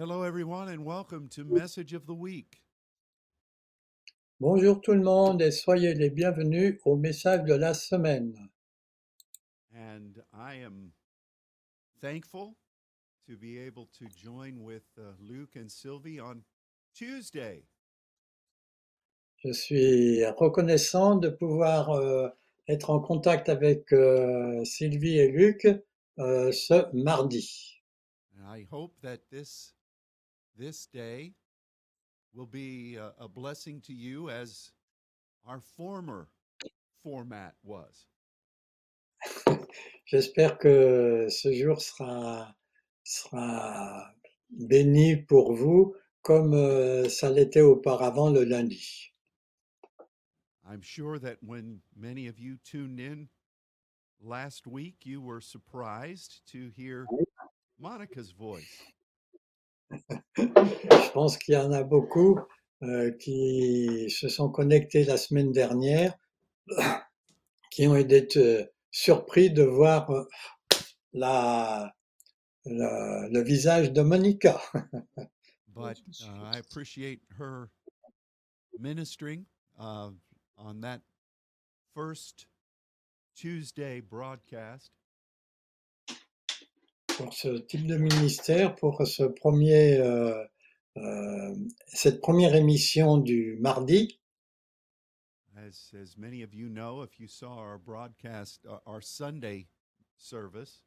Hello, everyone, and welcome to Message of the Week. Bonjour tout le monde et soyez les bienvenus au message de la semaine. And I am thankful to be able to join with uh, Luke and Sylvie on Tuesday. Je suis reconnaissant de pouvoir euh, être en contact avec euh, Sylvie et Luc euh, ce mardi. And I hope that this this day will be a, a blessing to you as our former format was. J'espère que ce jour sera, sera béni pour vous comme euh, ça l'était auparavant le lundi. I'm sure that when many of you tuned in last week, you were surprised to hear Monica's voice. Je pense qu'il y en a beaucoup euh, qui se sont connectés la semaine dernière, qui ont été euh, surpris de voir euh, la, la- le visage de Monica. But uh, I appreciate her ministering uh, on that first Tuesday broadcast. Pour ce type de ministère, pour ce premier, euh, euh, cette première émission du mardi. As, as many of you know, if you saw our broadcast, our Sunday service,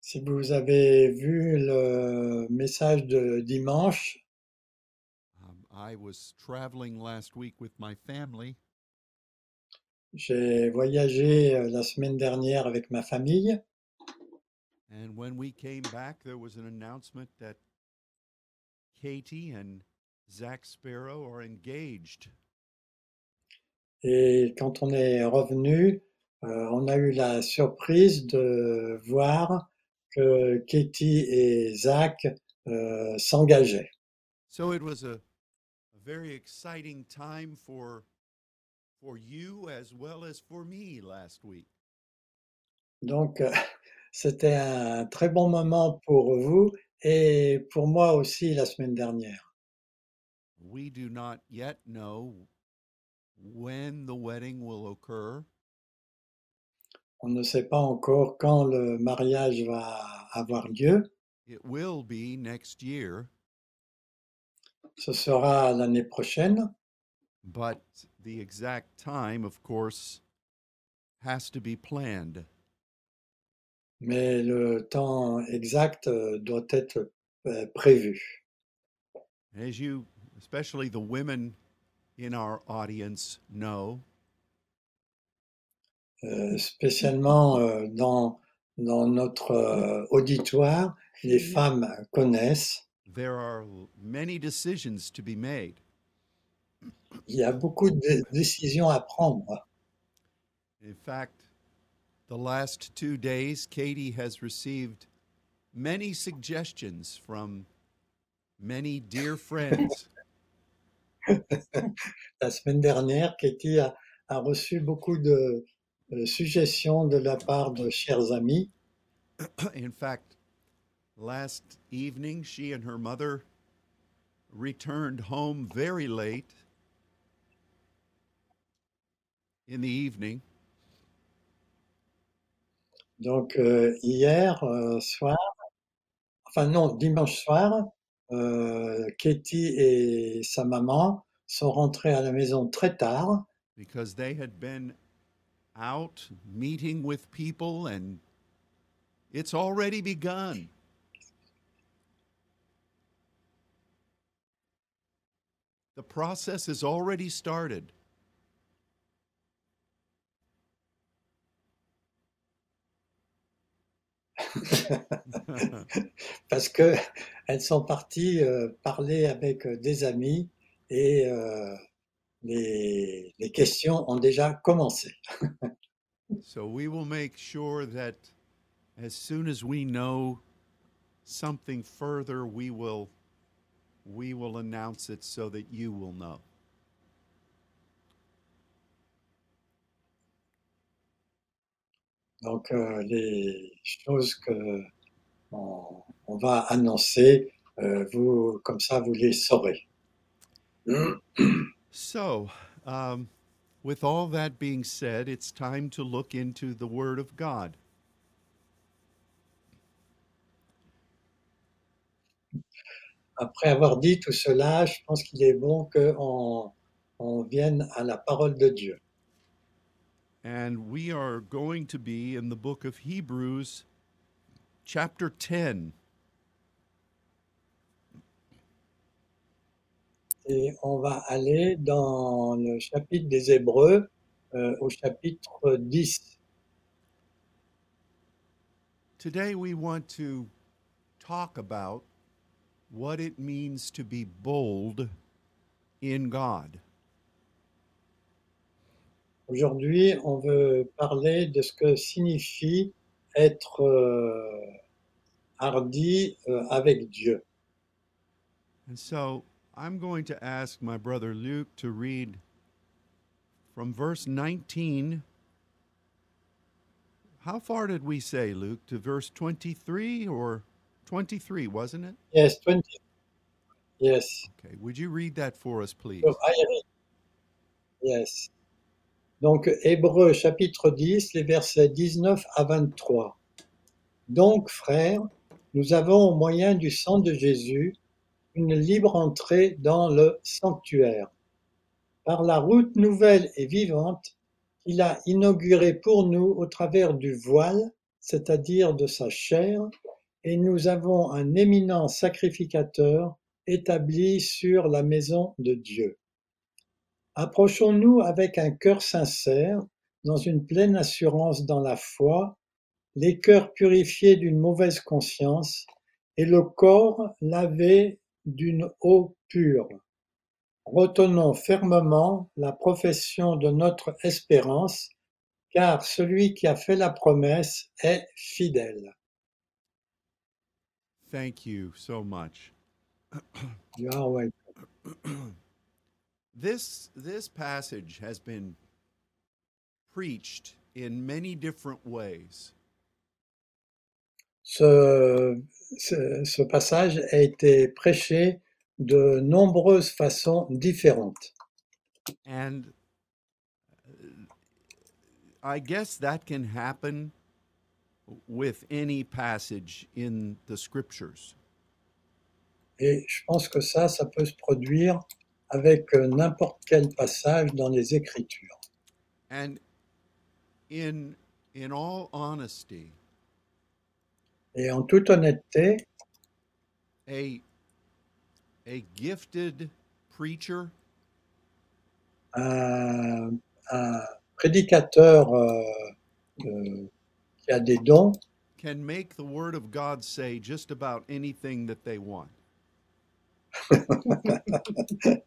Si vous avez vu le message de dimanche, um, I was traveling last week with my family, j'ai voyagé euh, la semaine dernière avec ma famille. And when we came back, there was an announcement that Katie and Zach Sparrow are engaged. Et quand on est revenu, euh, on a eu la surprise de voir que Katie et Zach euh, s'engageaient. So it was a, a very exciting time for for you as well as for me last week. Donc, c'était un très bon moment pour vous et pour moi aussi la semaine dernière. We do not yet know when the wedding will occur, On ne sait pas encore quand le mariage va avoir lieu. It will be next year, Ce sera l'année prochaine, but the exact time, of course, has to be planned. Mais le temps exact euh, doit être euh, prévu. As you, especially the women in our audience, know, Euh, spécialement euh, dans, dans notre euh, auditoire, les femmes connaissent. there are many decisions to be made. Il y a beaucoup de décisions à prendre. In fact, the last two days, Katie has received many suggestions from many dear friends. La semaine dernière, Katie a, a reçu beaucoup de euh, suggestions de la part de chers amis. In fact, last evening, she and her mother returned home very late in the evening. Donc euh, hier euh, soir, enfin non, dimanche soir, euh, Katie et sa maman sont rentrés à la maison très tard because they had been out meeting with people and it's already begun. The process has already started. parce que elles sont parties euh, parler avec euh, des amis et euh, les, les questions ont déjà commencé. so we will make sure that as soon as we know something further we will we will announce it so that you will know. Donc euh, les choses que on, on va annoncer euh, vous, comme ça, vous les saurez. So, um, with all that being said, it's time to look into the Word of God. Après avoir dit tout cela, je pense qu'il est bon qu'on on vienne à la parole de Dieu. And we are going to be in the book of Hebrews, chapter 10. Et on va aller dans le chapitre des Hébreux, euh, au chapitre 10. Today, we want to talk about what it means to be bold in God. Aujourd'hui, on veut parler de ce que signifie être euh, hardi euh, avec Dieu. And so I'm going to ask my brother Luke to read from verse 19. How far did we say, Luke? To verse 23 or 23, wasn't it? Yes, 20. Yes. Okay. Would you read that for us, please? So I read. Yes. Donc, Hébreux chapitre 10, les versets 19 à 23. Donc, frères, nous avons au moyen du sang de Jésus une libre entrée dans le sanctuaire. Par la route nouvelle et vivante qu'il a inaugurée pour nous au travers du voile, c'est-à-dire de sa chair, et nous avons un éminent sacrificateur établi sur la maison de Dieu. Approchons-nous avec un cœur sincère, dans une pleine assurance dans la foi, les cœurs purifiés d'une mauvaise conscience et le corps lavé d'une eau pure. Retenons fermement la profession de notre espérance, car celui qui a fait la promesse est fidèle. Thank you so much. You are welcome. This this passage has been preached in many different ways. Ce, ce, ce passage a été prêché de nombreuses façons différentes. And uh, I guess that can happen with any passage in the scriptures. Et je pense que ça, ça peut se produire avec euh, n'importe quel passage dans les Écritures. And in in all honesty, Et en toute honnêteté, a a gifted preacher un, un prédicateur euh, euh, qui a des dons can make the word of God say just about anything that they want.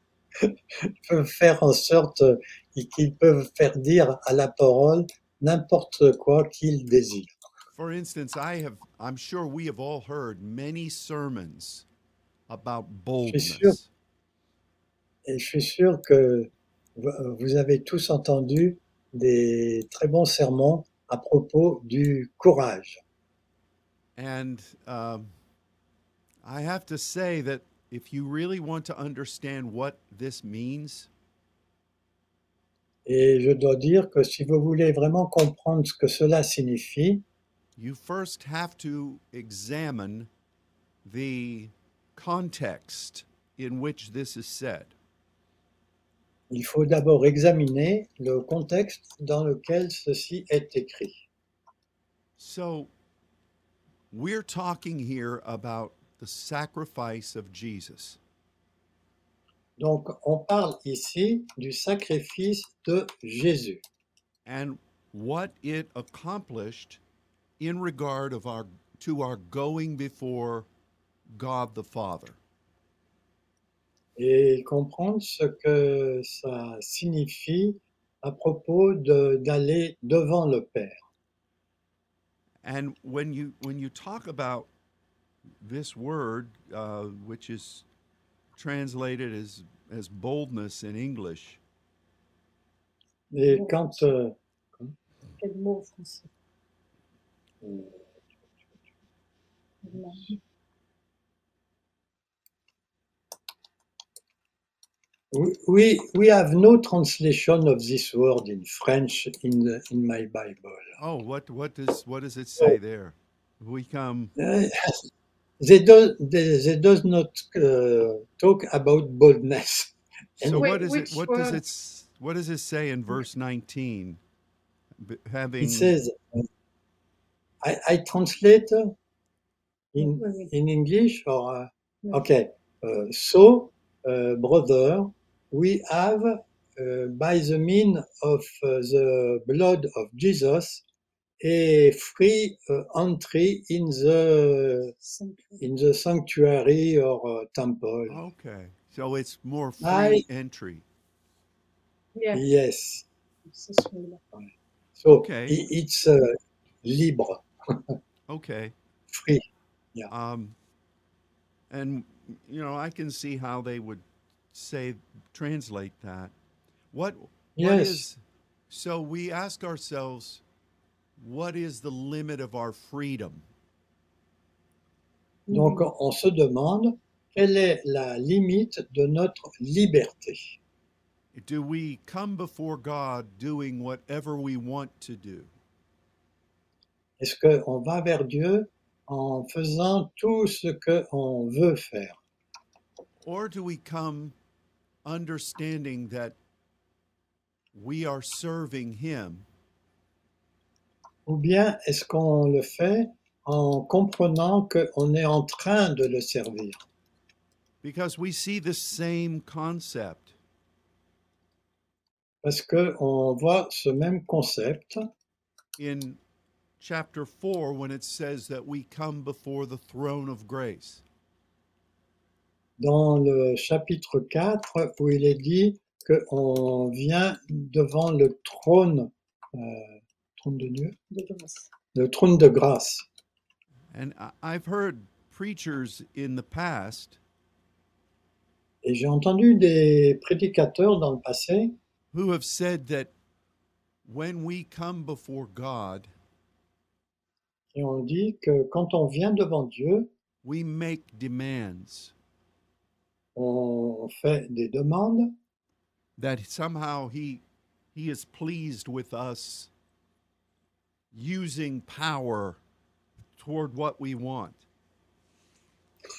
peuvent faire en sorte qu'ils peuvent faire dire à la parole n'importe quoi qu'ils désirent. For instance, I have I'm sure we have all heard many sermons about boldness. Et je suis sûr que vous avez tous entendu des très bons sermons à propos du courage. And um, I have to say that if you really want to understand what this means, Et je dois dire que si vous voulez vraiment comprendre ce que cela signifie, you first have to examine the context in which this is said. il faut d'abord examiner le contexte dans lequel ceci est écrit. So, we're talking here about the sacrifice of Jesus. Donc, on parle ici du sacrifice de Jésus and what it accomplished in regard of our to our going before God the Father. et comprendre ce que ça signifie à propos de- d'aller devant le Père. And when you when you talk about this word, uh, which is translated as, as boldness in English. Et quand. Euh, Quel mot français We, we have no translation of this word in French in, the, in my Bible. Oh, what, what, is, what does it say oh. there? We come. Uh, uh, they, do, they, they does not uh, talk about boldness. So Wait, what is it? which What does it? What does it say in verse nineteen? Having It says, uh, I, I translate in, Oui, oui. in English or, uh, okay. Uh, so, uh, brother, we have, uh, by the mean of uh, the blood of Jesus, a free uh, entry in the Sanctuary. in the sanctuary or uh, temple. okay, so it's more free I- entry. Yeah, Yes. c'est. So Okay. it's uh, libre, Okay. free. Um, and you know, I can see how they would say translate that. What what Yes. is so we ask ourselves, what is the limit of our freedom? Donc on se demande quelle est la limite de notre liberté. Do we come before God doing whatever we want to do? Est-ce qu'on va vers Dieu en faisant tout ce qu'on veut faire Or do we come understanding that we are serving Him Ou bien est-ce qu'on le fait en comprenant qu'on est en train de le servir? Because we see the same concept? Parce qu'on voit ce même concept in chapter 4 when it says that we come before the throne of grace. dans le chapitre 4 où il est dit qu'on vient devant le trône, euh, trône de Dieu, De grâce. le trône de grâce. And I've heard preachers in the past Et j'ai entendu des prédicateurs dans le passé who have said that when we come before God, qui ont dit que quand on vient devant Dieu, we make demands on fait des demandes, that somehow he he is pleased with us using power toward what we want.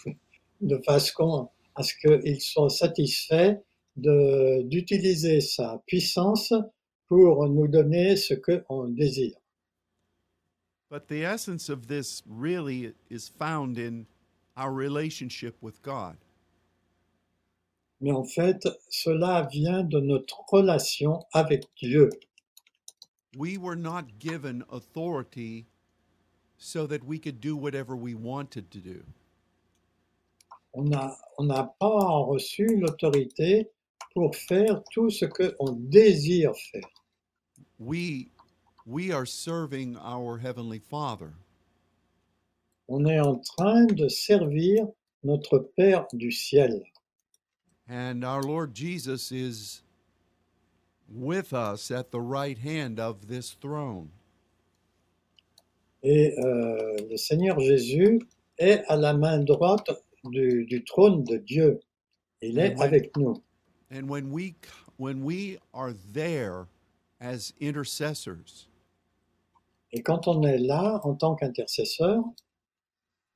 de façon à ce qu'ils soient satisfaits d'utiliser sa puissance pour nous donner ce qu'on désire. But the essence of this really is found in our relationship with God. Mais en fait, cela vient de notre relation avec Dieu. We were not given authority so that we could do whatever we wanted to do. On n'a on n'a pas reçu l'autorité pour faire tout ce qu'on désire faire. We we are serving our heavenly Father. On est en train de servir notre Père du ciel. And our Lord Jesus is with us at the right hand of this throne. Et euh, le Seigneur Jésus est à la main droite du, du trône de Dieu. Il est And when- avec nous. And when we c- when we are there as intercessors, Et quand on est là en tant qu'intercesseur,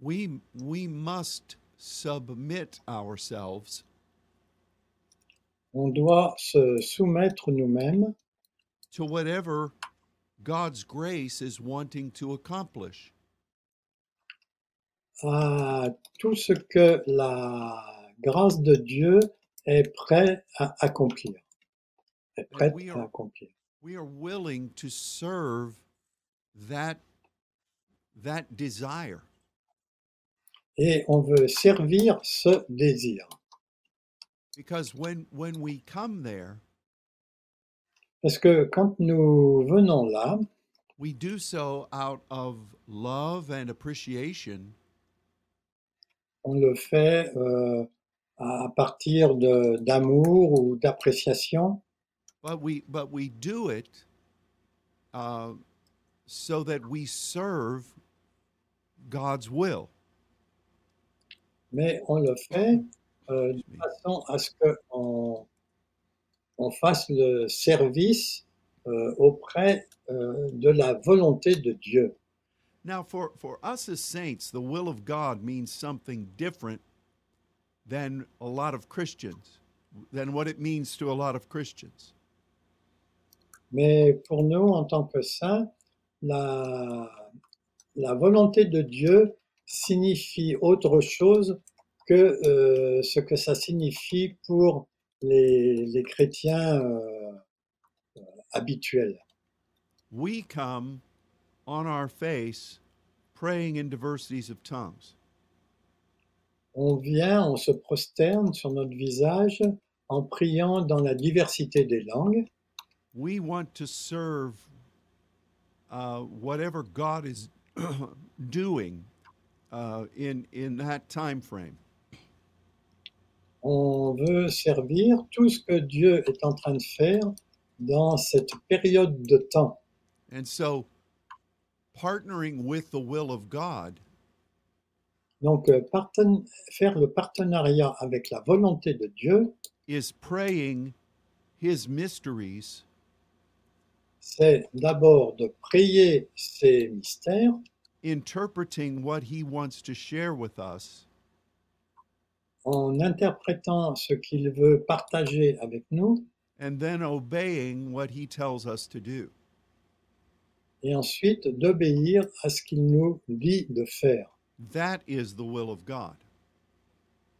we we must submit ourselves on doit se soumettre nous-mêmes to whatever God's grace is wanting to accomplish. à tout ce que la grâce de Dieu est prêt à accomplir. Est prête we à are- accomplir. We are willing to serve that that desire. Et on veut servir ce désir. Because when when we come there, Parce que quand nous venons là, we do so out of love and appreciation on le fait euh, à partir de- d'amour ou d'appréciation, but we but we do it uh, so that we serve God's will. mais on le fait euh, de façon à ce qu'on on fasse le service euh, auprès euh, de la volonté de Dieu. Now, for, for us as saints, the will of God means something different than a lot of Christians, than what it means to a lot of Christians. Mais pour nous, en tant que saints, la, la volonté de Dieu signifie autre chose que euh, ce que ça signifie pour les, les chrétiens euh, habituels. We come on our face praying in diversities of tongues. On vient, on se prosterne sur notre visage en priant dans la diversité des langues. We want to serve uh, whatever God is doing uh, in, in that time frame. On veut servir tout ce que Dieu est en train de faire dans cette période de temps. And so, partnering with the will of God Donc, euh, parten- faire le partenariat avec la volonté de Dieu, is praying his mysteries c'est d'abord de prier ces mystères, interpreting what he wants to share with us en interprétant ce qu'il veut partager avec nous, and then obeying what he tells us to do. et ensuite d'obéir à ce qu'il nous dit de faire. That is the will of God.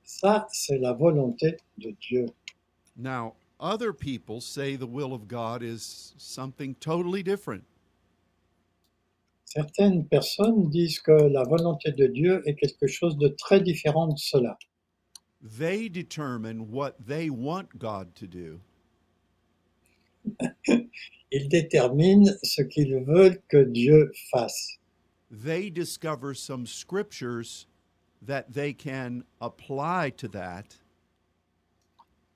Ça, c'est la volonté de Dieu. Now, other people say the will of God is something totally different. Certaines personnes disent que la volonté de Dieu est quelque chose de très différent de cela. They determine what they want God to do, Ils déterminent ce qu'ils veulent que Dieu fasse. they discover some scriptures that they can apply to that,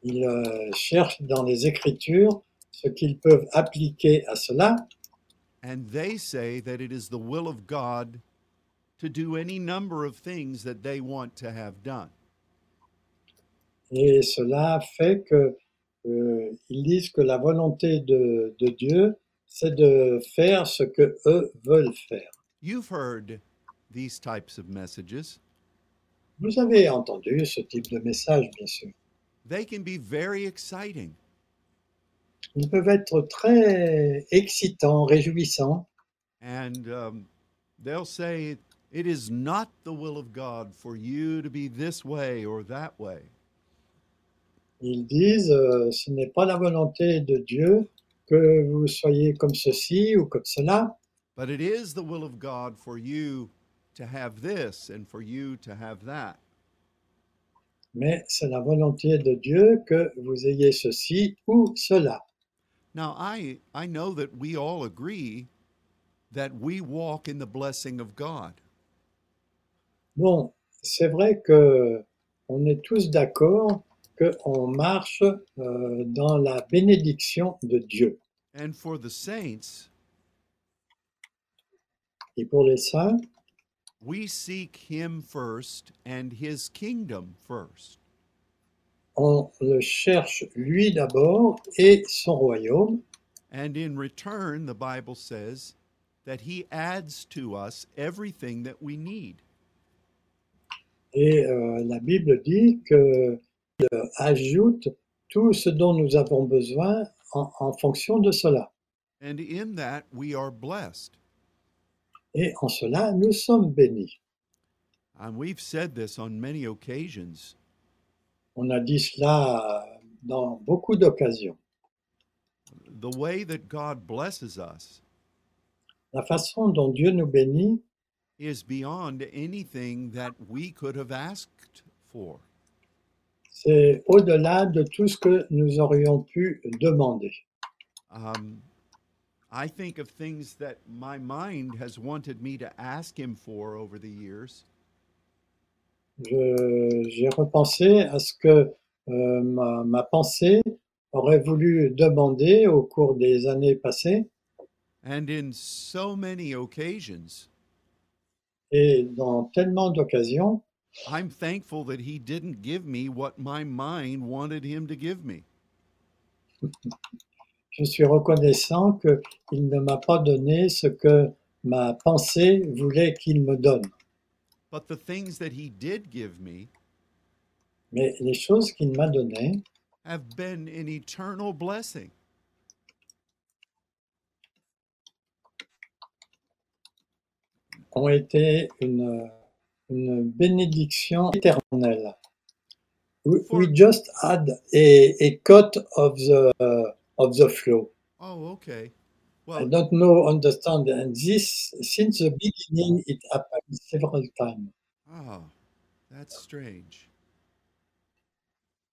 Ils euh, cherchent dans les Écritures ce qu'ils peuvent appliquer à cela and they say that it is the will of God to do any number of things that they want to have done. Et cela fait que euh, ils disent que la volonté de, de Dieu, c'est de faire ce que eux veulent faire. You've heard these types of messages. Vous avez entendu ce type de message, bien sûr. They can be very exciting. Ils peuvent être très excitants, réjouissants, And um, they'll say, It is not the will of God for you to be this way or that way. Ils disent, euh, ce n'est pas la volonté de Dieu que vous soyez comme ceci ou comme cela, But it is the will of God for you to have this and for you to have that. mais c'est la volonté de Dieu que vous ayez ceci ou cela. Now, I, I know that we all agree that we walk in the blessing of God. Bon, c'est vrai que on est tous d'accord qu'on marche euh, dans la bénédiction de Dieu. And for the saints, Et pour les saints, we seek Him first and His kingdom first. on le cherche lui d'abord et son royaume, And in return, the Bible says that He adds to us everything that we need. et euh, la Bible dit que ajoute tout ce dont nous avons besoin en, en fonction de cela. And in that, we are blessed. Et en cela, nous sommes bénis. And we've said this on many occasions. On a dit cela euh, dans beaucoup d'occasions. The way that God blesses us La façon dont Dieu nous bénit, is beyond anything that we could have asked for. C'est au-delà de tout ce que nous aurions pu demander. Um, I think of things that my mind has wanted me to ask Him for over the years. Je- J'ai repensé à ce que euh, ma, ma pensée aurait voulu demander au cours des années passées And in so many occasions, et dans tellement d'occasions, I'm thankful that He didn't give me what my mind wanted Him to give me. Je suis reconnaissant qu'il ne m'a pas donné ce que ma pensée voulait qu'il me donne. But the things that He did give me Mais les choses qu'il m'a données have been an eternal blessing. ont été une, une bénédiction éternelle. We, we just had a, a cut of the, of the flow. Oh, okay. Well, I don't know, understand. And this, since the beginning, it happened several times. oh, that's strange.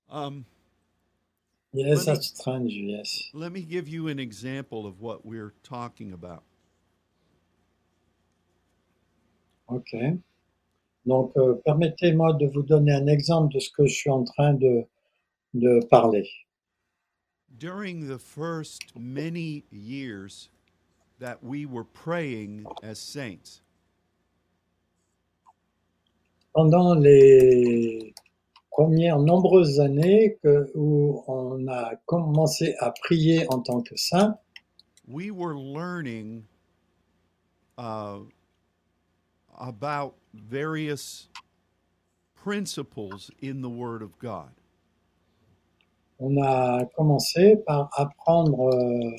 Um, Yes, me- that's strange, yes. let me give you an example of what we're talking about. OK. Donc, euh, permettez-moi de vous donner un exemple de ce que je suis en train de, de parler. During the first many years that we were praying as saints, Pendant les premières nombreuses années que, où on a commencé à prier en tant que saint, we were learning uh, about various principles in the Word of God. on a commencé par apprendre euh,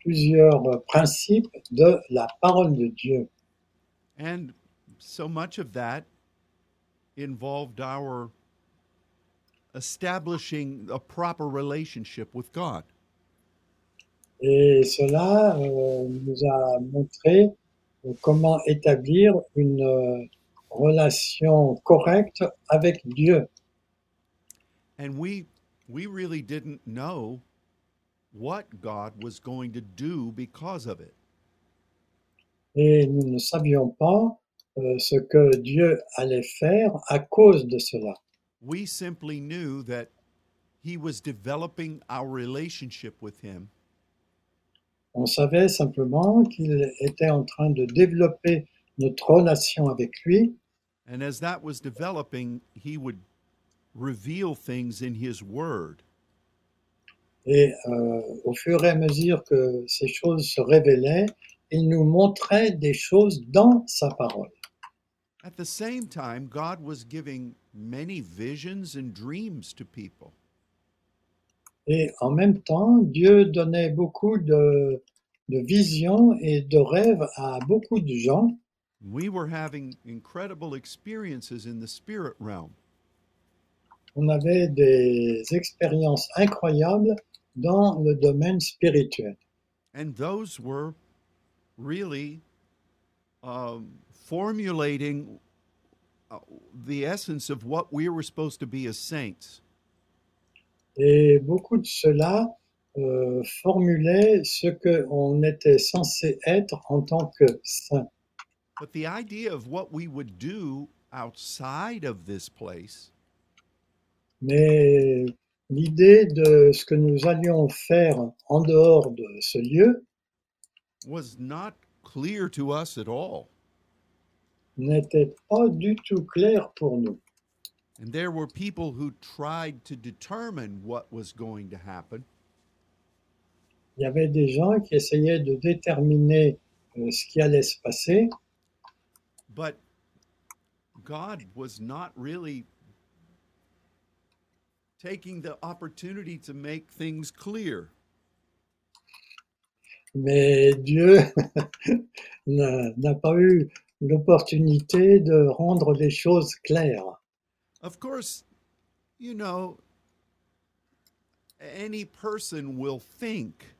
plusieurs principes de la parole de Dieu. And so much of that involved our establishing a proper relationship with God. Et cela euh, nous a montré comment établir une euh, relation correcte avec Dieu. And we we really didn't know what God was going to do because of it. Et nous ne savions pas euh, ce que Dieu allait faire à cause de cela. We simply knew that he was developing our relationship with him On savait simplement qu'il était en train de développer notre relation avec lui And as that was developing, he would reveal things in his word. Et euh, au fur et à mesure que ces choses se révélaient, il nous montrait des choses dans sa parole. At the same time, God was giving many visions and dreams to people. Et en même temps, Dieu donnait beaucoup de, de visions et de rêves à beaucoup de gens. We were having incredible experiences in the spirit realm. On avait des expériences incroyables dans le domaine spirituel. And those were really um, formulating uh, the essence of what we were supposed to be as saints. Et beaucoup de cela euh, formulait ce qu'on était censé être en tant que saint. But the idea of what we would do outside of this place Mais l'idée de ce que nous allions faire en dehors de ce lieu was not clear to us at all. n'était pas du tout claire pour nous. And there were people who tried to determine what was going to happen, Il y avait des gens qui essayaient de déterminer euh, ce qui allait se passer, but God was not really taking the opportunity to make things clear. mais Dieu n'a n'a pas eu l'opportunité de rendre les choses claires. Of course, you know, any person will think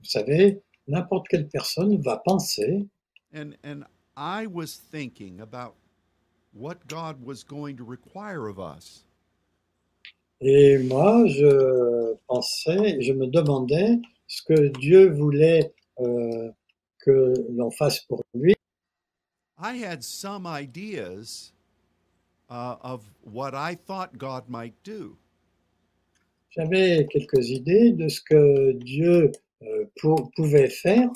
Vous savez, n'importe quelle personne va penser, and and I was thinking about what God was going to require of us. et moi je pensais, je me demandais ce que Dieu voulait euh, que l'on fasse pour lui. I had some ideas uh, of what I thought God might do. J'avais quelques idées de ce que Dieu euh, pou- pouvait faire,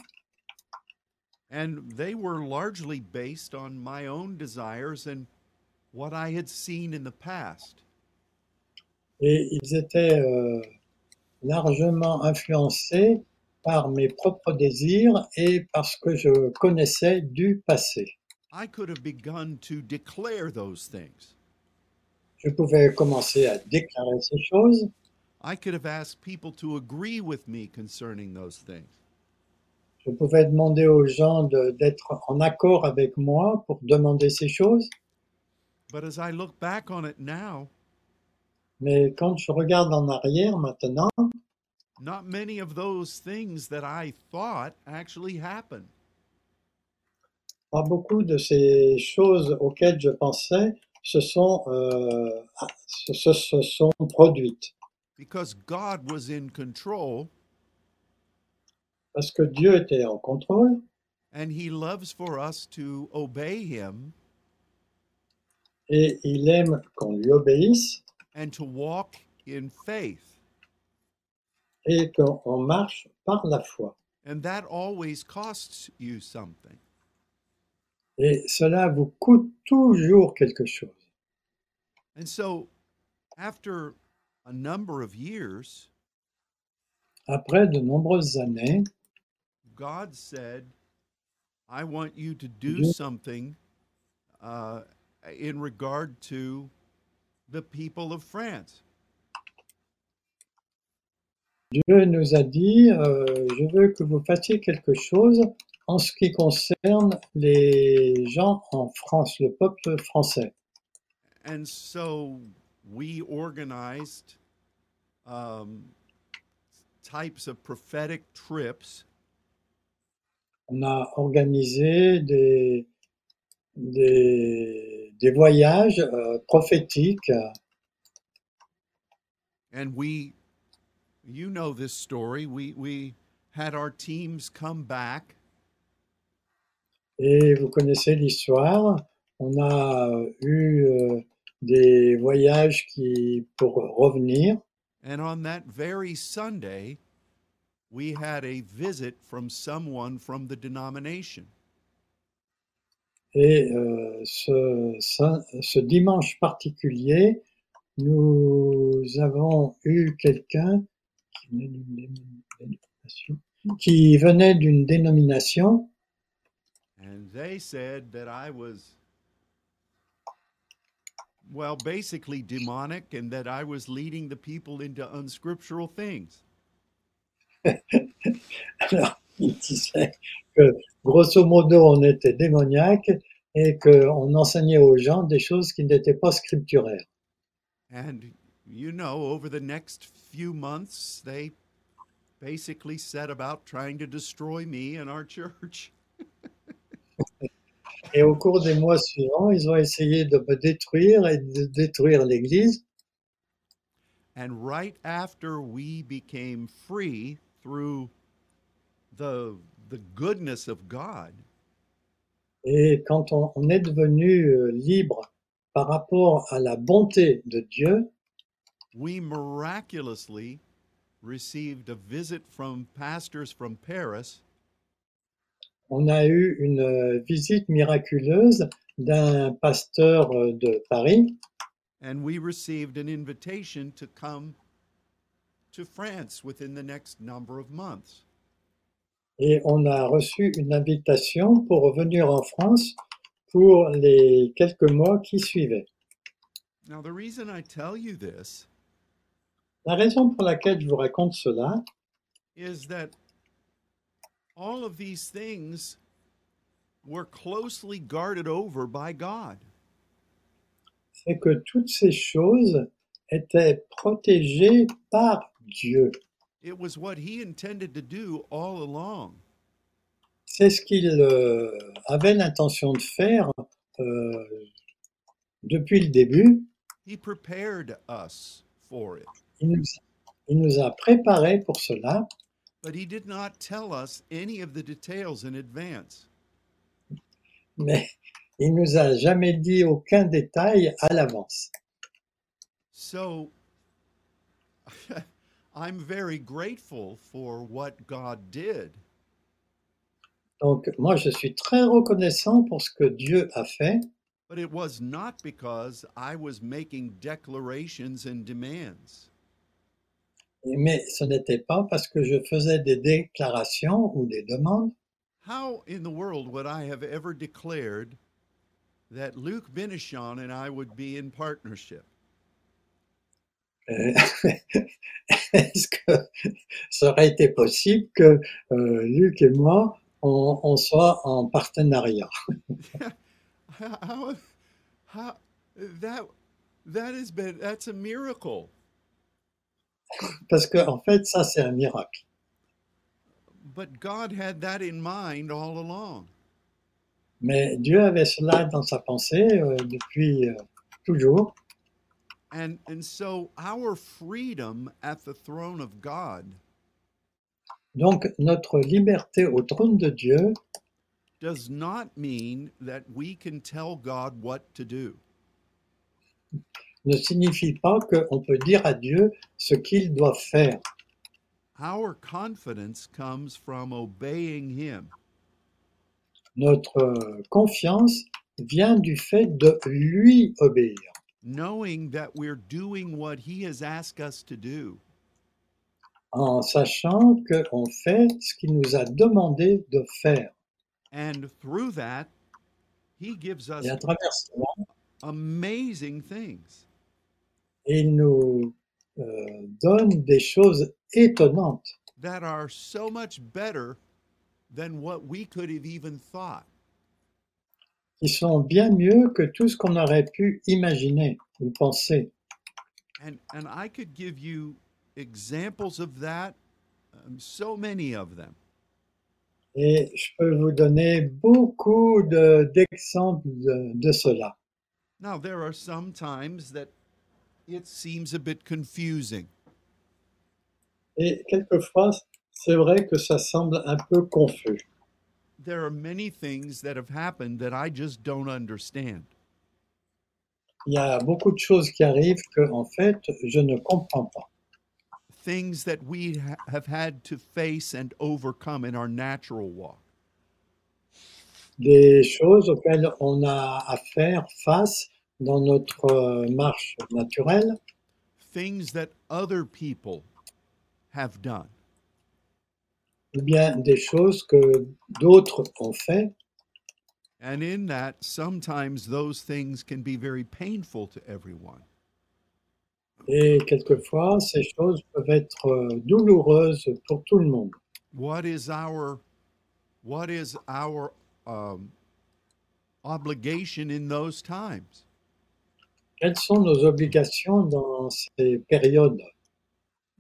And they were largely based on my own desires and what I had seen in the past. et ils étaient euh, largement influencés par mes propres désirs et par ce que je connaissais du passé. I could have begun to declare those things. Je pouvais commencer à déclarer ces choses, I could have asked people to agree with me concerning those things. je pouvais demander aux gens d'être en accord avec moi pour demander ces choses, But as I look back on it now, mais quand je regarde en arrière maintenant, not many of those things that I thought actually happened. Pas beaucoup de ces choses auxquelles je pensais se sont, euh, ah, se, se- se sont produites. because God was in control Parce que Dieu était en contrôle and he loves for us to obey him et il aime qu'on lui obéisse and to walk in faith. et qu'on marche par la foi. And that always costs you something. Et cela vous coûte toujours quelque chose. And so, after a number of years, Après de nombreuses années, God said, I want you to do Mhm. something uh, in regard to the people of France. Dieu nous a dit, euh, je veux que vous fassiez quelque chose en ce qui concerne les gens en France, le peuple français. And so we organized um, types of prophetic trips. On a organisé des, des, des voyages euh, prophétiques. And we you know this story. We we had our teams come back et vous connaissez l'histoire. On a eu euh, des voyages qui, pour revenir and on that very sunday we had a visit from someone from the denomination et euh, ce, ce- ce dimanche particulier, nous avons eu quelqu'un qui venait d'une dénomination, and they said that i was well basically demonic and that i was leading the people into unscriptural things Alors, il disait que grosso modo, on était démoniaque et qu'on enseignait aux gens des choses qui n'étaient pas scripturaires. And you know, over the next few months, they basically set about trying to destroy me and our church. Et au cours des mois suivants, ils ont essayé de me détruire et de détruire l'Église. And right after we became free through the, the goodness of God, Et quand on, on est devenu euh, libre par rapport à la bonté de Dieu, we miraculously received a visit from pastors from Paris on a eu une euh, visite miraculeuse d'un pasteur euh, de Paris and we received an invitation to come to France within the next number of months. et on a reçu une invitation pour venir en France pour les quelques mois qui suivaient. Now, the reason I tell you this La raison pour laquelle je vous raconte cela, is that all of these things were closely guarded over by God. c'est que toutes ces choses étaient protégées par Dieu. It was what He intended to do all along. C'est ce qu'il euh, avait l'intention de faire euh, depuis le début. He prepared us for it, Il nous, il nous a préparés pour cela, but He did not tell us any of the details in advance. mais il nous a jamais dit aucun détail à l'avance. So I'm very grateful for what God did. Donc moi, je suis très reconnaissant pour ce que Dieu a fait, But it was not because I was making declarations and demands. Mais ce n'était pas parce que je faisais des déclarations ou des demandes. How in the world would I have ever declared that Luke Benichon and I would be in partnership? Euh, Est-ce que ça aurait été possible que euh, Luc et moi, on, on soit en partenariat? How, how that that has been that's a miracle. Parce que en fait, ça, c'est un miracle. But God had that in mind all along. Mais Dieu avait cela dans sa pensée euh, depuis euh, toujours. And and so our freedom at the throne of God Donc, notre liberté au trône de Dieu does not mean that we can tell God what to do. Ne signifie pas qu'on peut dire à Dieu ce qu'il doit faire. Our confidence comes from obeying him. Notre confiance vient du fait de lui obéir, knowing that we're doing what he has asked us to do. en sachant qu'on fait ce qu'il nous a demandé de faire. And through that, he gives us Et à travers cela, amazing things. Il nous euh, donne des choses étonnantes that are so much better than what we could have even thought. qui sont bien mieux que tout ce qu'on aurait pu imaginer ou penser. And and I could give you examples of that, um, so many of them. Et je peux vous donner beaucoup de- d'exemples de, de cela. Now there are some times that it seems a bit confusing. Et quelquefois, c'est vrai que ça semble un peu confus. There are many things that have happened that I just don't understand. Il y a beaucoup de choses qui arrivent que, en fait, je ne comprends pas. Things that we ha- have had to face and overcome in our natural walk. Des choses auxquelles on a à faire face dans notre euh, marche naturelle, Things that other people have done. ou bien des choses que d'autres ont fait. And in that, sometimes those things can be very painful to everyone. Et quelquefois, ces choses peuvent être euh, douloureuses pour tout le monde. What is our what is our um, obligation in those times? Quelles sont nos obligations dans ces périodes?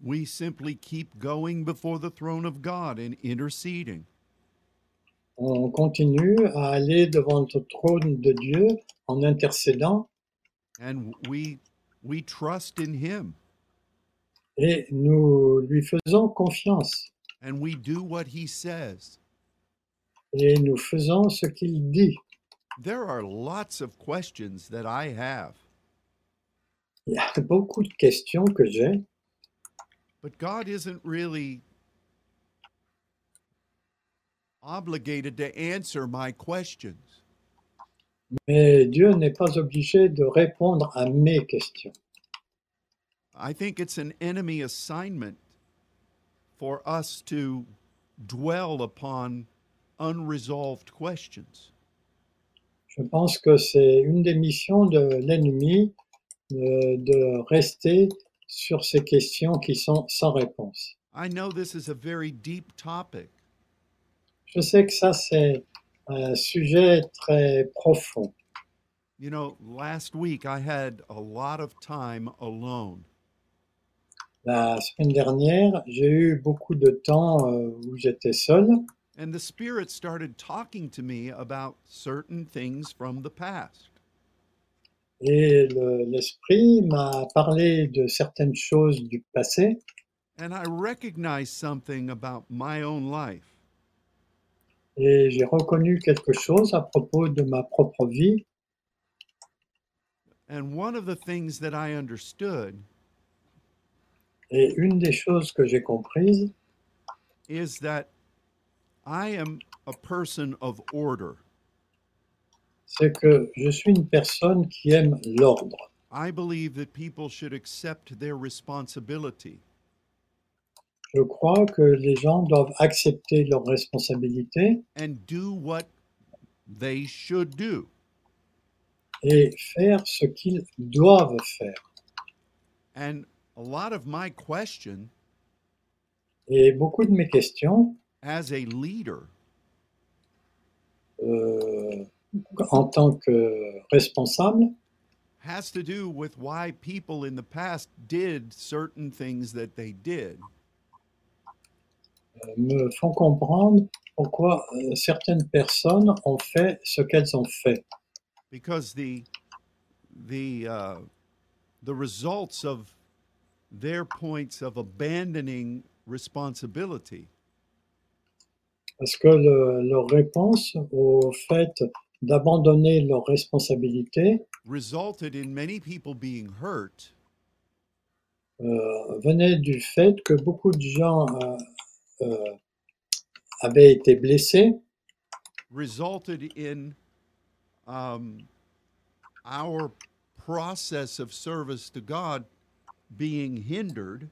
We simply keep going before the throne of God and interceding. On continue à aller devant le trône de Dieu en intercédant And we we trust in him et nous lui faisons confiance and we do what he says. et nous faisons ce qu'il dit. There are lots of questions that I have, Il y a beaucoup de questions que j'ai, but God isn't really obligated to answer my questions. mais Dieu n'est pas obligé de répondre à mes questions. I think it's an enemy assignment for us to dwell upon unresolved questions. Je pense que c'est une des missions de l'ennemi de, rester sur ces questions qui sont sans réponse. I know this is a very deep topic, Je sais que ça, c'est un sujet très profond. You know, last week I had a lot of time alone. La semaine dernière, j'ai eu beaucoup de temps euh, où j'étais seul And the Spirit started talking to me about certain things from the past. Et le- l'esprit m'a parlé de certaines choses du passé And I recognized something about my own life. et j'ai reconnu quelque chose à propos de ma propre vie. And one of the things that I understood Et une des choses que j'ai comprises, is that I am a person of order. C'est que je suis une personne qui aime l'ordre. I believe that people should accept their responsibility. Je crois que les gens doivent accepter leurs responsabilités and do what they should do. et faire ce qu'ils doivent faire. And a lot of my question Et beaucoup de mes questions, as a leader euh, en tant que responsable, has to do with why people in the past did certain things that they did. euh, me font comprendre pourquoi euh, certaines personnes ont fait ce qu'elles ont fait. because the the uh, the results of their points of abandoning responsibility Parce que le- leur réponse au fait d'abandonner leurs responsabilités resulted in many people being hurt. euh, venait du fait que beaucoup de gens euh, euh, avaient été blessés. Resulted in um, our process of service to God being hindered.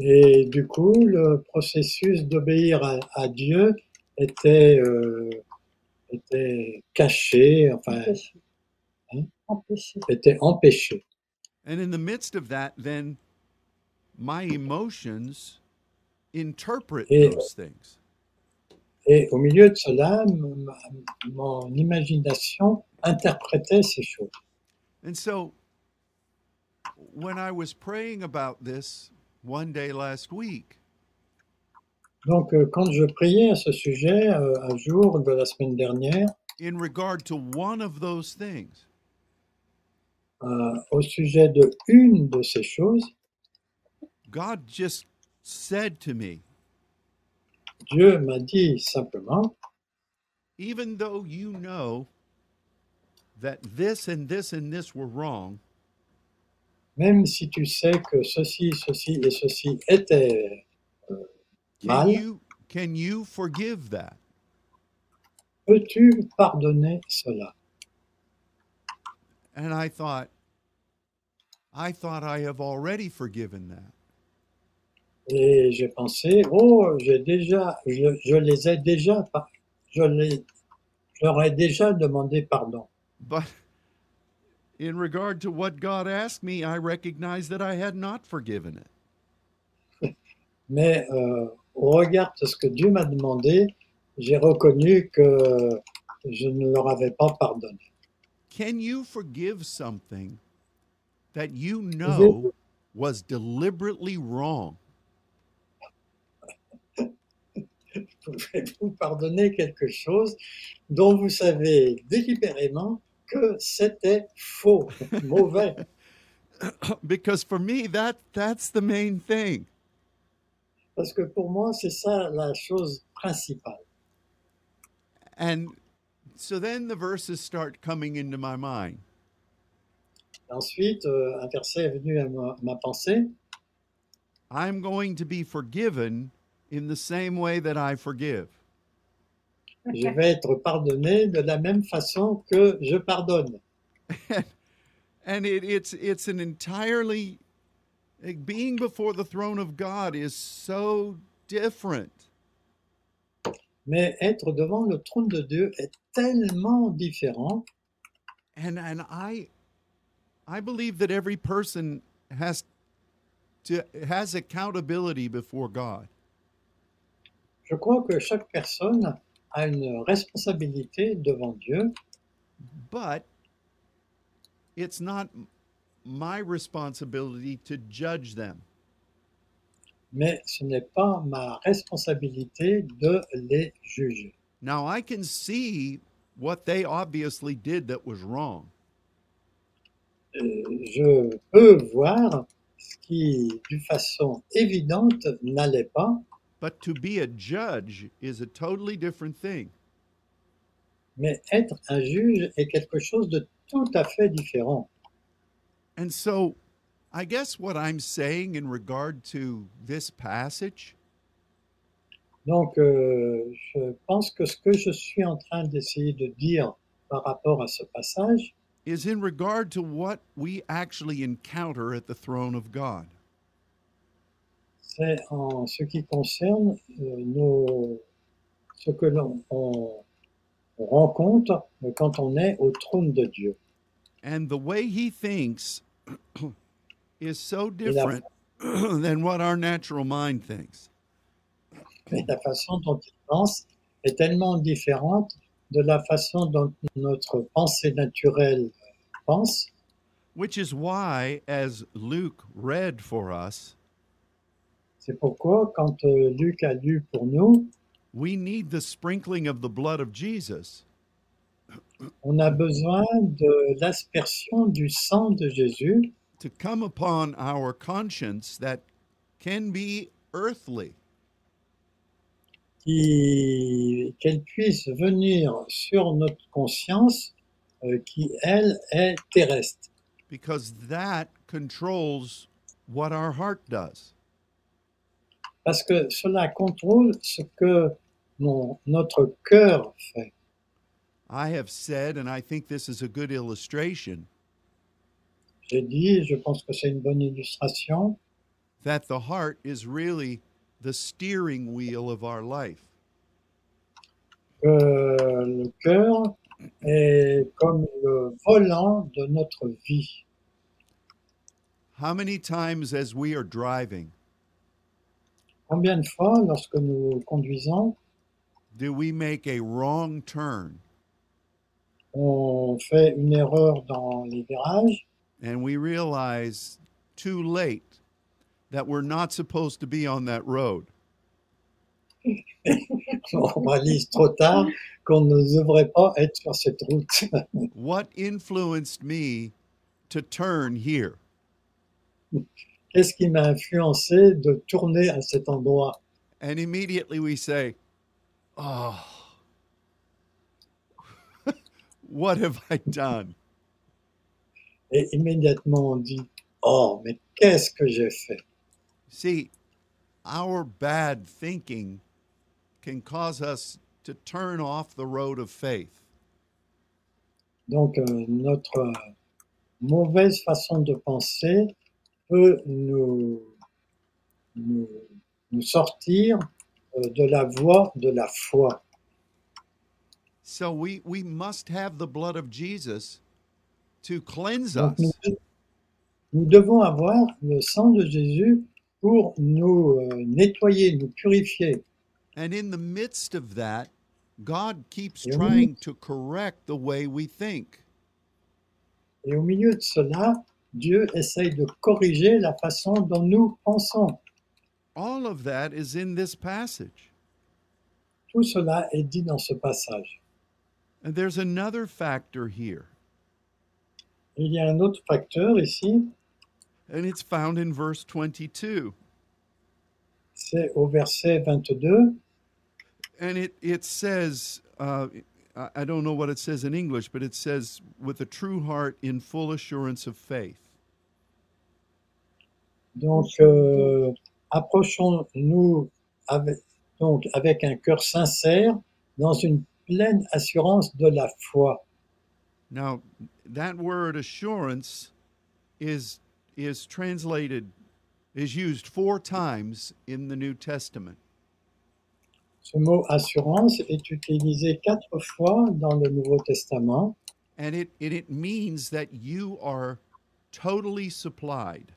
Et du coup le processus d'obéir à, à Dieu était, euh, était caché, enfin Empêché. Hein? Empêché. était empêché. and in the midst of that then my emotions interpret Et- those things Et au milieu de cela, mon imagination interprétait ces choses. And so when I was praying about this one day last week, Donc, euh, quand je priais à ce sujet, euh, un jour de la semaine dernière, in regard to one of those things, euh, au sujet de une de ces choses, God just said to me, Dieu m'a dit simplement, even though you know that this and this and this were wrong, même si tu sais que ceci, ceci et ceci étaient can you can you forgive that? peux-tu pardonner cela? And I thought, I thought I have already forgiven that. Et j'ai pensé, oh, j'ai déjà, je, je les ai déjà, je les, je leur ai déjà demandé pardon. But in regard to what God asked me, I recognized that I had not forgiven it. Mais euh, au regard de ce que Dieu m'a demandé, j'ai reconnu que je ne leur avais pas pardonné. Can you forgive something that you know was deliberately wrong? Pouvez-vous pardonner quelque chose dont vous savez délibérément que c'était faux, mauvais? Because for me that that's the main thing. Parce que pour moi, c'est ça la chose principale. And so then the verses start coming into my mind. Ensuite, un verset est venu à ma, ma pensée. I'm going to be forgiven in the same way that I forgive. Je vais être pardonné de la même façon que je pardonne. and it, it's it's an entirely like, being before the throne of God is so different. Mais être devant le trône de Dieu est tellement différent And and I I believe that every person has to has accountability before God. Je crois que chaque personne a une responsabilité devant Dieu, But it's not my responsibility to judge them. mais ce n'est pas ma responsabilité de les juger. Now I can see what they obviously did that was wrong. Euh, Je peux voir ce qui, d'une façon évidente, n'allait pas, But to be a judge is a totally different thing. mais être un juge est quelque chose de tout à fait différent. And so, I guess what I'm saying in regard to this passage Donc, euh, je pense que ce que je suis en train d'essayer de dire par rapport à ce passage is in regard to what we actually encounter at the throne of God. c'est en ce qui concerne euh, nos, ce que l'on on- on rencontre quand on est au trône de Dieu. And the way he thinks is so different than what our natural mind thinks. Et la façon dont il pense est tellement différente de la façon dont notre pensée naturelle pense, Which is why, as Luke read for us, C'est pourquoi, quand euh, Luc a lu pour nous, we need the sprinkling of the blood of Jesus on a besoin de l'aspersion du sang de Jésus to come upon our conscience that can be earthly. qui- qu'elle puisse venir sur notre conscience euh, qui, elle, est terrestre. because that controls what our heart does. Parce que cela contrôle ce que mon- notre cœur fait. I have said, and I think this is a good illustration, J'ai dit, je pense que c'est une bonne illustration, that the heart is really the steering wheel of our life. que le cœur est comme le volant de notre vie. How many times, as we are driving, Combien de fois, lorsque nous conduisons, do we make a wrong turn on fait une erreur dans les virages and we realize too late that we're not supposed to be on that road? on réalise trop tard qu'on ne devrait pas être sur cette route. What influenced me to turn here? Qu'est-ce qui m'a influencé de tourner à cet endroit? And immediately we say, Oh, what have I done? Et immédiatement on dit Oh, mais qu'est-ce que j'ai fait? See, our bad thinking can cause us to turn off the road of faith. Donc, euh, notre mauvaise façon de penser peut nous, nous, nous sortir euh, de la voie de la foi. So we, we must have the blood of Jesus to cleanse Donc, us. nous, devons avoir le sang de Jésus pour nous euh, nettoyer, nous purifier. And in the midst of that, God keeps Yeah. trying to correct the way we think. Et au milieu de cela, Dieu essaye de corriger la façon dont nous pensons. All of that is in this passage. Tout cela est dit dans ce passage. And there's another factor here, Il y a un autre facteur ici, and it's found in verse 22. c'est au verset 22. And it, it says, uh, I don't know what it says in English, but it says, with a true heart in full assurance of faith. Donc, euh, approchons-nous avec, donc, avec un cœur sincère, dans une pleine assurance de la foi. Now, that word assurance is, is translated, is used four times in the New Testament. Ce mot assurance est utilisé quatre fois dans le Nouveau Testament And it, and it means that you are totally supplied.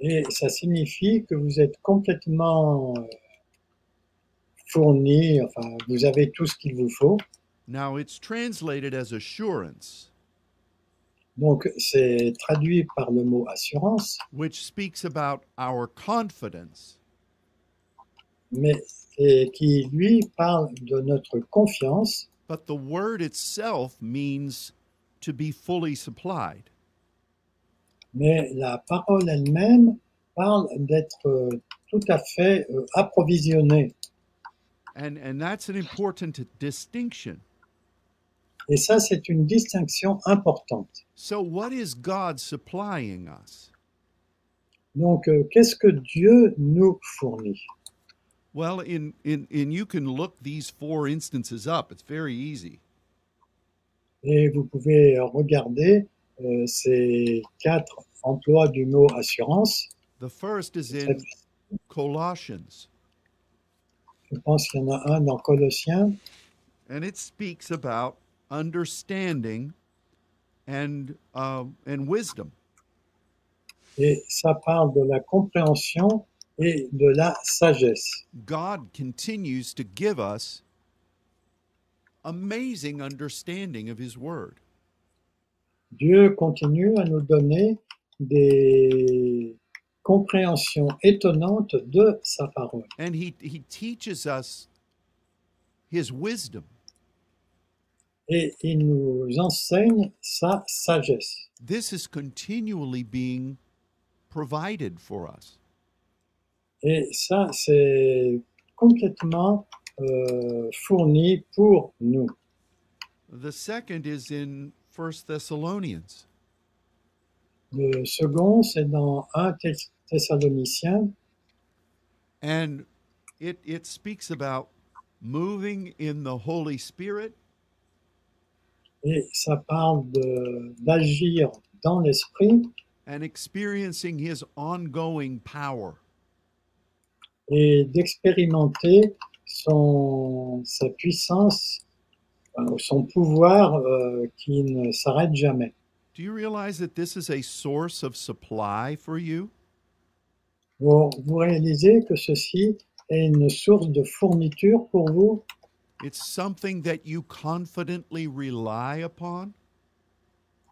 et ça signifie que vous êtes complètement euh, fourni, enfin, vous avez tout ce qu'il vous faut. Now, it's translated as assurance, Donc, c'est traduit par le mot assurance, which speaks about our confidence. mais et qui, lui, parle de notre confiance, But the word itself means to be fully supplied. mais la parole elle-même parle d'être euh, tout à fait euh, approvisionné. And, and that's an important distinction. Et ça, c'est une distinction importante. So, what is God supplying us? Donc, euh, qu'est-ce que Dieu nous fournit? Well, in, in, in you can look these four instances up. It's very easy. Et vous pouvez regarder euh, ces quatre emplois du mot assurance. The first is in Colossians, Je pense qu'il y en a un dans Colossiens and it speaks about understanding and um, and wisdom. et ça parle de la compréhension et de la sagesse. God continues to give us amazing understanding of His Word. Dieu continue à nous donner des compréhensions étonnantes de sa parole. And he, he teaches us His wisdom. Et il nous enseigne sa sagesse. This is continually being provided for us. Et ça, c'est complètement euh, fourni pour nous. The second is in First Thessalonians. Le second, c'est dans 1 Thess- Thessaloniciens, And it, it speaks about moving in the Holy Spirit et ça parle d'agir dans l'esprit and experiencing His ongoing power. et d'expérimenter son, sa puissance, euh, son pouvoir euh, qui ne s'arrête jamais. Do you realize that this is a source of supply for you? Vous, vous réalisez que ceci est une source de fourniture pour vous? It's something that you confidently rely upon?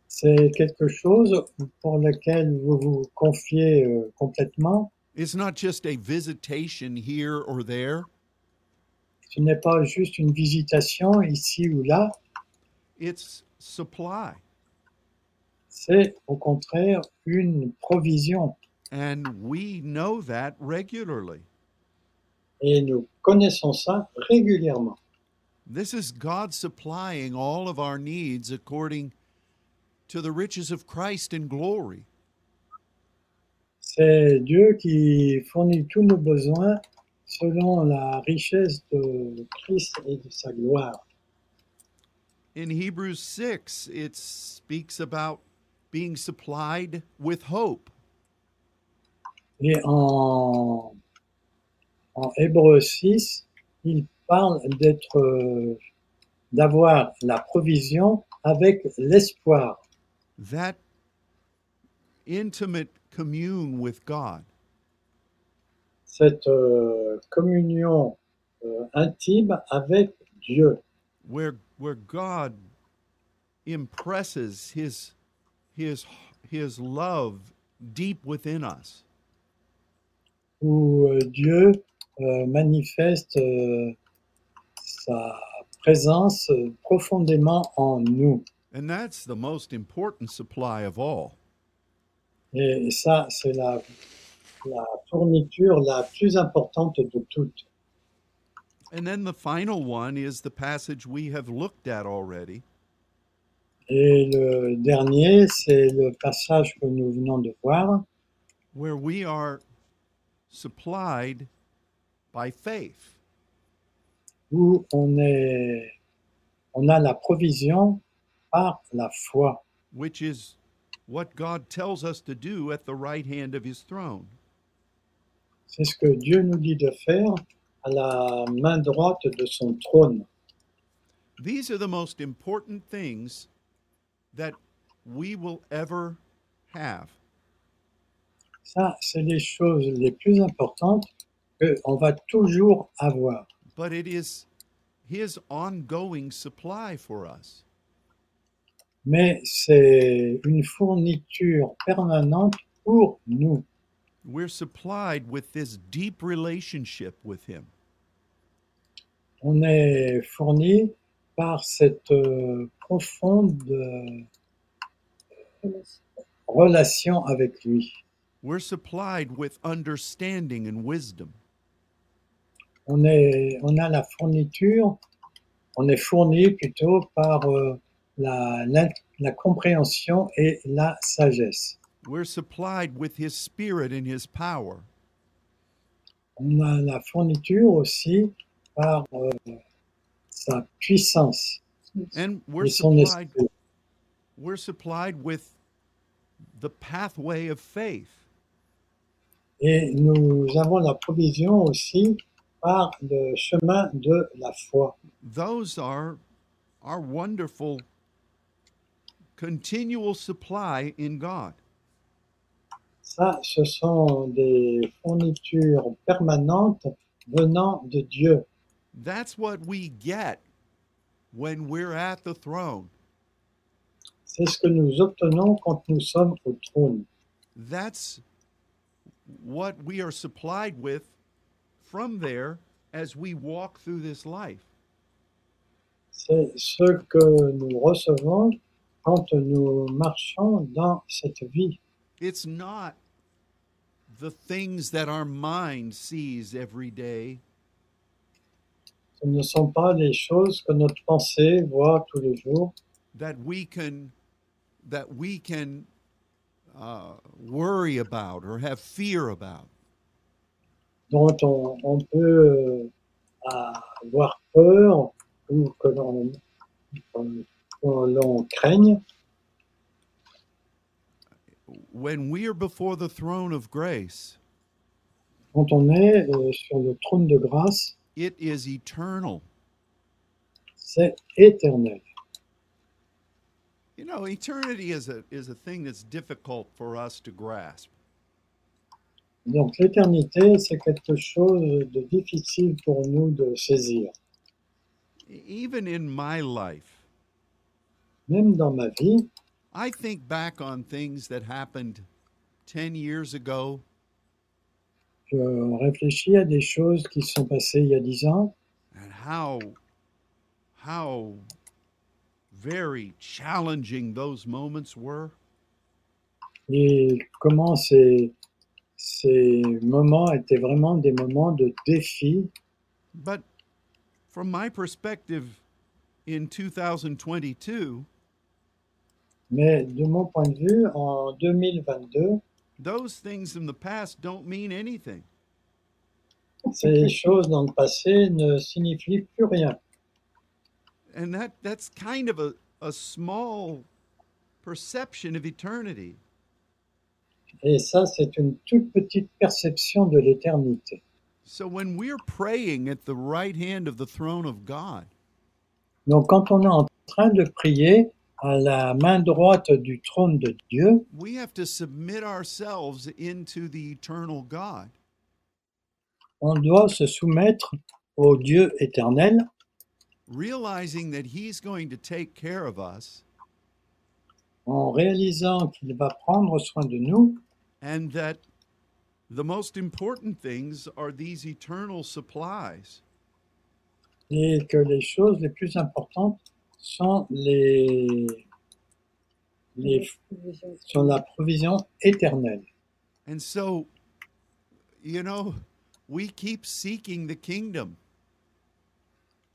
C'est quelque chose pour lequel vous vous confiez euh, complètement? It's not just a visitation here or there. Ce n'est pas juste une visitation ici ou là, It's supply. c'est au contraire une provision. And we know that regularly. Et nous connaissons ça régulièrement. This is God supplying all of our needs according to the riches of Christ in glory. C'est Dieu qui fournit tous nos besoins selon la richesse de Christ et de sa gloire. In Hebrews 6, it speaks about being supplied with hope. Et en, en Hébreu 6, il parle d'être, euh, d'avoir la provision avec l'espoir. That intimate commune with God. Cette euh, communion euh, intime avec Dieu, where where God impresses his his his love deep within us. Où euh, Dieu euh, manifeste euh, sa présence profondément en nous. And that's the most important supply of all. Et ça, c'est la, la fourniture la plus importante de toutes. And then the final one is the passage we have looked at already, Et le dernier, c'est le passage que nous venons de voir, where we are supplied by faith. où on, est, on a la provision par la foi. which is what God tells us to do at the right hand of his throne. C'est ce que Dieu nous dit de faire à la main droite de son trône. These are the most important things that we will ever have. Ça, c'est les choses les plus importantes qu'on va toujours avoir. But it is his ongoing supply for us. Mais c'est une fourniture permanente pour nous. We're supplied with this deep relationship with him. On est fourni par cette euh, profonde euh, relation avec lui. We're supplied with understanding and wisdom. On, est, on a la fourniture, on est fourni plutôt par euh, la, la, la compréhension et la sagesse. We're supplied with his spirit and his power. On a la fourniture aussi par euh, sa puissance. And we're et son supplied esprit. we're supplied with the pathway of faith. Et nous avons la provision aussi par le chemin de la foi. Those are our wonderful continual supply in God. Ça, ce sont des fournitures permanentes venant de Dieu. That's what we get when we're at the throne. C'est ce que nous obtenons quand nous sommes au trône. That's what we are supplied with from there as we walk through this life. C'est ce que nous recevons quand nous marchons dans cette vie. It's not the things that our mind sees every day. Ce ne sont pas les choses que notre pensée voit tous les jours, that we can that we can uh, worry about or have fear about? dont on, on peut euh, avoir peur ou que l'on craigne. When we are before the throne of grace, Quand on est euh, sur le trône de grâce, it is eternal. c'est éternel. You know, eternity is a is a thing that's difficult for us to grasp. Donc l'éternité, c'est quelque chose de difficile pour nous de saisir. Even in my life, Même dans ma vie, I think back on things that happened 10 years ago je réfléchis à des choses qui sont passées il y a dix ans and how how very challenging those moments were? et comment ces, ces moments étaient vraiment des moments de défi? But from my perspective in 2022, Mais de mon point de vue, en 2022, those things in the past don't mean anything. ces choses dans le passé ne signifient plus rien. And that, that's kind of a, a small perception of eternity. Et ça, c'est une toute petite perception de l'éternité. So when we're praying at the right hand of the throne of God, Donc quand on est en train de prier à la main droite du trône de Dieu, we have to submit ourselves into the eternal God. on doit se soumettre au Dieu éternel, realizing that He's going to take care of us en réalisant qu'il va prendre soin de nous and that the most important things are these eternal supplies. et que les choses les plus importantes sont les, les sont la provision éternelle. And so, you know, we keep seeking the kingdom.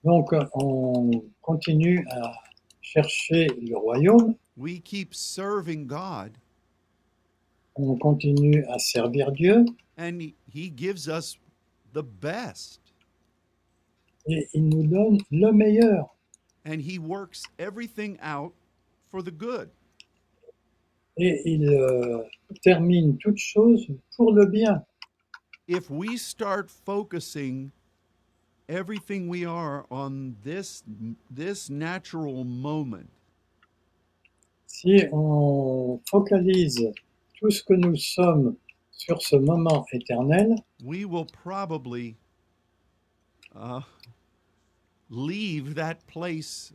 Donc on continue à chercher le royaume, We keep serving God, on continue à servir Dieu and He- gives us the best. et il nous donne le meilleur. And He works everything out for the good. Et il euh, termine toutes choses pour le bien. If we start focusing everything we are on this this natural moment, Si on focalise tout ce que nous sommes sur ce moment éternel, we will probably uh, leave that place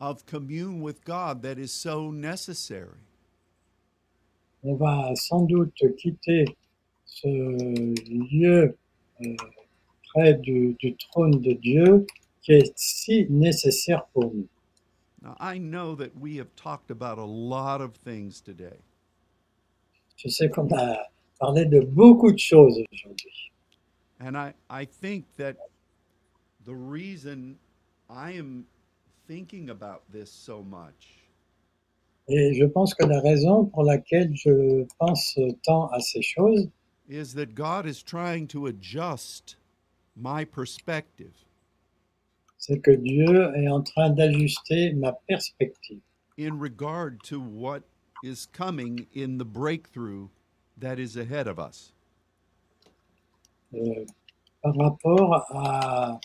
of commune with God that is so necessary. on va sans doute quitter ce lieu euh, près du, du trône de Dieu qui est si nécessaire pour nous. Now, I know that we have talked about a lot of things today, Je sais qu'on a parlé de beaucoup de choses aujourd'hui. and I, I think that the reason I am thinking about this so much Et je pense que la raison pour laquelle je pense tant à ces choses, is that God is trying to adjust my perspective. c'est que Dieu est en train d'ajuster ma perspective in regard to what is coming in the breakthrough that is ahead of us. euh, par rapport à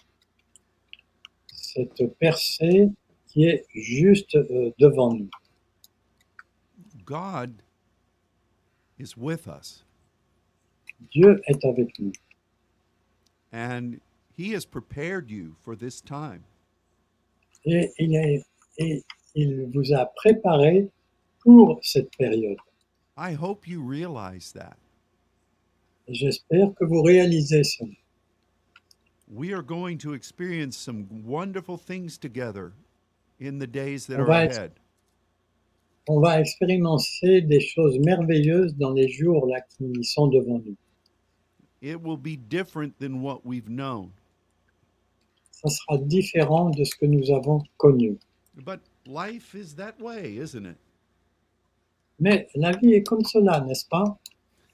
cette percée qui est juste euh, devant nous. God is with us, Dieu est avec nous and He has prepared you for this time. et il, est- et il vous a préparé pour cette période. I hope you realize that. Et J'espère que vous réalisez cela. We are going to experience some wonderful things together in the days that On are va ex- ahead. On va expérimenter des choses merveilleuses dans les jours là qui sont devant nous. It will be different than what we've known. Ça sera différent de ce que nous avons connu. But life is that way, isn't it? Mais la vie est comme cela, n'est-ce pas?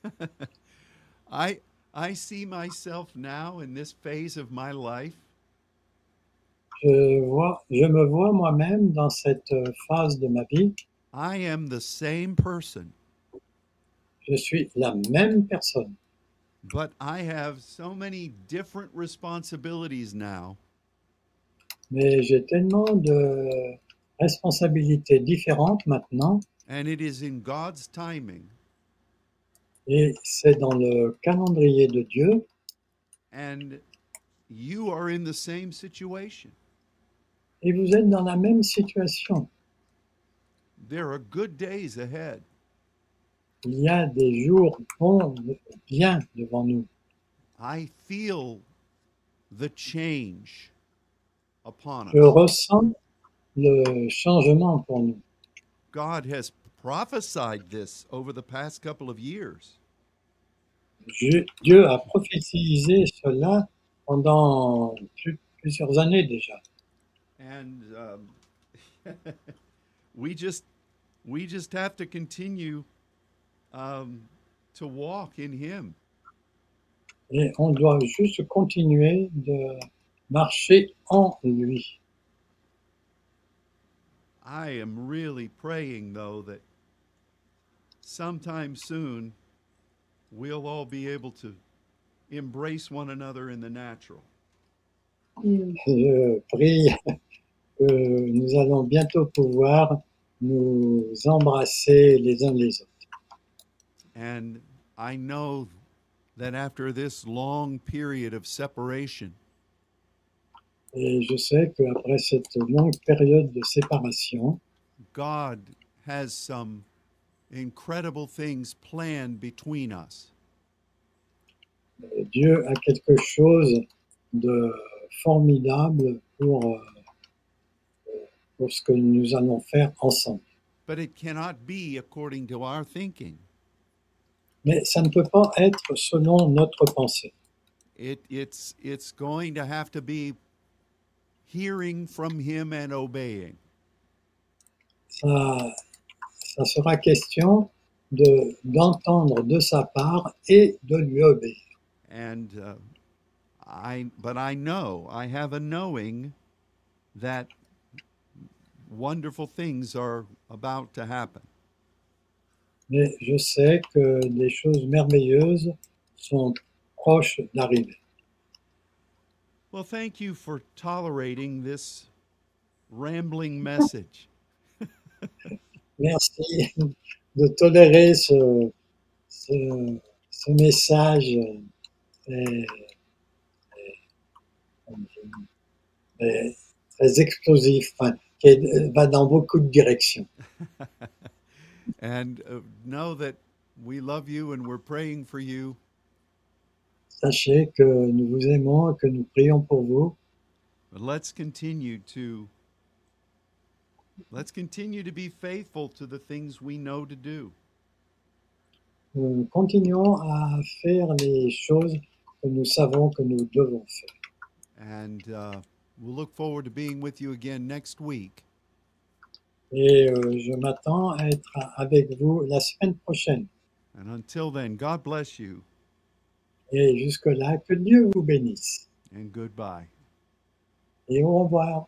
I I see myself now in this phase of my life je, vois, je me vois moi-même dans cette euh, phase de ma vie. I am the same person, Je suis la même personne, but I have so many different responsibilities now mais j'ai tellement de responsabilités différentes maintenant and it is in God's timing et c'est dans le calendrier de Dieu and you are in the same situation. et vous êtes dans la même situation. There are good days ahead. Il y a des jours bons, bien devant nous. I feel the change upon Je us. ressens le changement pour nous. God has prophesied this over the past couple of years. Je- Dieu a prophétisé cela pendant plus- plusieurs années déjà. and um, we just we just have to continue um, to walk in him Et on doit juste continuer de marcher en lui. i am really praying though that sometime soon we'll all be able to embrace one another in the natural. Je prie que nous allons bientôt pouvoir nous embrasser les uns les autres. And i know that after this long period of separation Et je sais qu'après cette longue période de séparation, god has some incredible things planned between us Dieu a quelque chose de formidable pour, euh, pour ce que nous allons faire ensemble. but it cannot be according to our thinking. Mais ça ne peut pas être selon notre pensée. It, it's, it's going to have to be hearing from Him and obeying. Ça, ça sera question de, d'entendre de sa part et de lui obéir. And uh, I, but I know, I have a knowing that wonderful things are about to happen. Mais je sais que des choses merveilleuses sont proches d'arriver. Well, thank you for tolerating this rambling message. Merci de tolérer ce, ce, ce message est- est très explosif, enfin, qui va dans beaucoup de directions. and uh, know that we love you and we're praying for you. Sachez que nous vous aimons et que nous prions pour vous. But let's continue to let's continue to be faithful to the things we know to do. Nous continuons à faire les choses que nous savons que nous devons faire. And uh, we'll look forward to being with you again next week. Et euh, je m'attends à être avec vous la semaine prochaine. And until then, God bless you Et jusque-là, que Dieu vous bénisse. and goodbye. et au revoir.